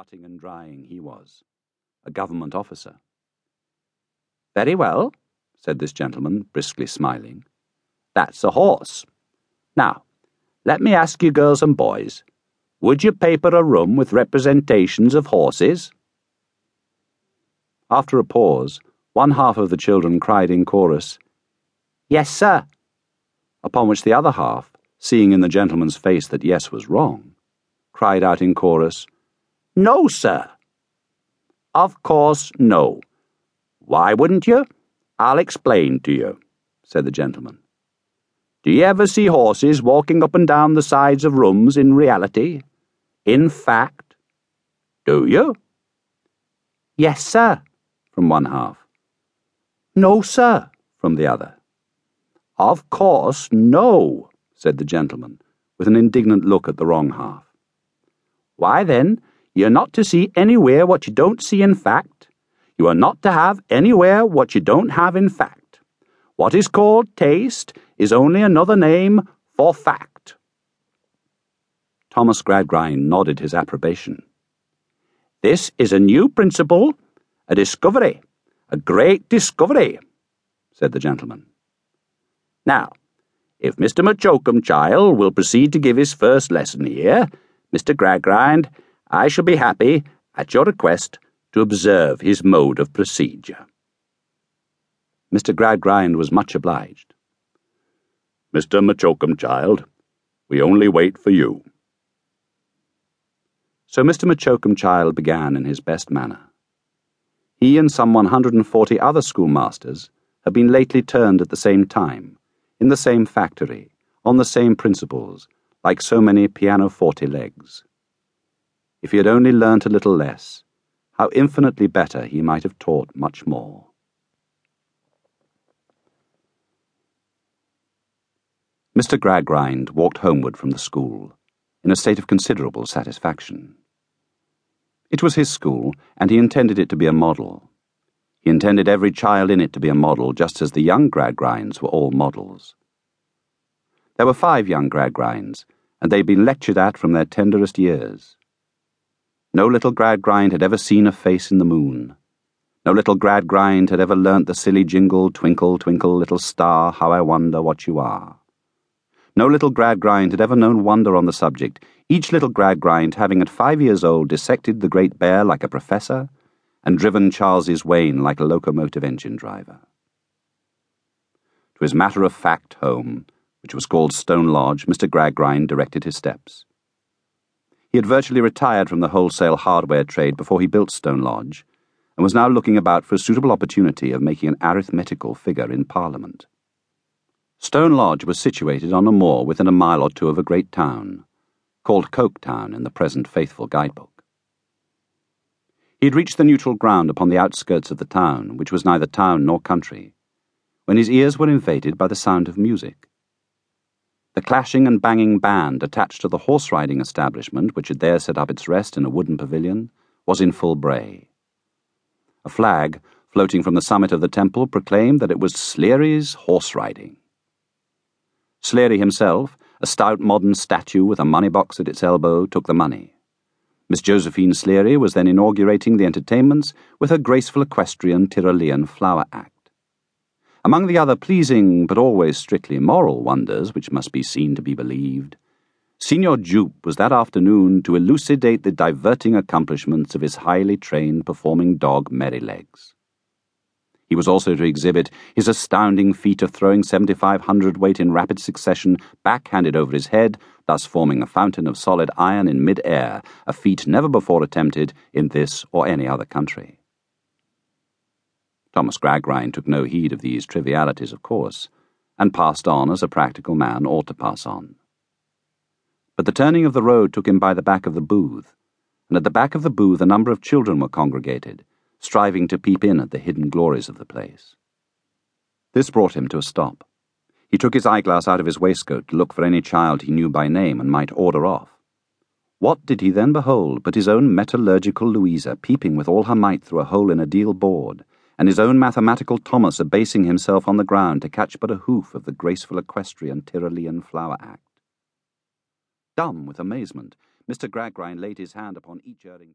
cutting and drying he was, a government officer. Very well, said this gentleman, briskly smiling. That's a horse. Now, let me ask you, girls and boys, would you paper a room with representations of horses? After a pause, one half of the children cried in chorus, Yes, sir. Upon which the other half, seeing in the gentleman's face that yes was wrong, cried out in chorus, No, sir. Of course, no. Why wouldn't you? I'll explain to you, said the gentleman. Do you ever see horses walking up and down the sides of rooms in reality? In fact? Do you? Yes, sir, from one half. No, sir, from the other. Of course, no, said the gentleman, with an indignant look at the wrong half. Why then, you're not to see anywhere what you don't see in fact. You are not to have anywhere what you don't have in fact. What is called taste is only another name for fact. Thomas Gradgrind nodded his approbation. This is a new principle, a discovery, a great discovery, said the gentleman. Now, if Mr. M'Choakumchild will proceed to give his first lesson here, Mr. Gradgrind, I shall be happy, at your request, to observe his mode of procedure. Mr. Gradgrind was much obliged. Mr. M'Choakumchild, we only wait for you. So Mr. M'Choakumchild began in his best manner. He and some 140 other schoolmasters have been lately turned at the same time in the same factory, on the same principles, like so many pianoforte legs. If he had only learnt a little less, how infinitely better he might have taught much more. Mr. Gradgrind walked homeward from the school, in a state of considerable satisfaction. It was his school, and he intended it to be a model. He intended every child in it to be a model, just as the young Gradgrinds were all models. There were five young Gradgrinds, and they'd been lectured at from their tenderest years. No little Gradgrind had ever seen a face in the moon. No little Gradgrind had ever learnt the silly jingle, Twinkle, twinkle, little star, how I wonder what you are. No little Gradgrind had ever known wonder on the subject, each little Gradgrind having at five years old dissected the Great Bear like a professor, and driven Charles's Wain like a locomotive engine driver. To his matter of fact home, which was called Stone Lodge, Mr. Gradgrind directed his steps. He had virtually retired from the wholesale hardware trade before he built Stone Lodge, and was now looking about for a suitable opportunity of making an arithmetical figure in Parliament. Stone Lodge was situated on a moor within a mile or two of a great town, called Coketown in the present faithful guidebook. He had reached the neutral ground upon the outskirts of the town, which was neither town nor country, when his ears were invaded by the sound of music. The clashing and banging band attached to the horse riding establishment, which had there set up its rest in a wooden pavilion, was in full bray. A flag, floating from the summit of the temple, proclaimed that it was Sleary's horse riding. Sleary himself, a stout modern statue with a money box at its elbow, took the money. Miss Josephine Sleary was then inaugurating the entertainments with her graceful equestrian Tyrolean flower act. Among the other pleasing but always strictly moral wonders which must be seen to be believed, Signor Jupe was that afternoon to elucidate the diverting accomplishments of his highly trained performing dog Merrylegs. He was also to exhibit his astounding feat of throwing 7,500 weight in rapid succession backhanded over his head, thus forming a fountain of solid iron in mid-air, a feat never before attempted in this or any other country. Thomas Gradgrind took no heed of these trivialities, of course, and passed on as a practical man ought to pass on. But the turning of the road took him by the back of the booth, and at the back of the booth a number of children were congregated striving to peep in at the hidden glories of the place. This brought him to a stop. He took his eyeglass out of his waistcoat to look for any child he knew by name and might order off. What did he then behold but his own metallurgical Louisa peeping with all her might through a hole in a deal board, and his own mathematical Thomas abasing himself on the ground to catch but a hoof of the graceful equestrian Tyrolean flower act? Dumb with amazement, Mr. Gradgrind laid his hand upon each erring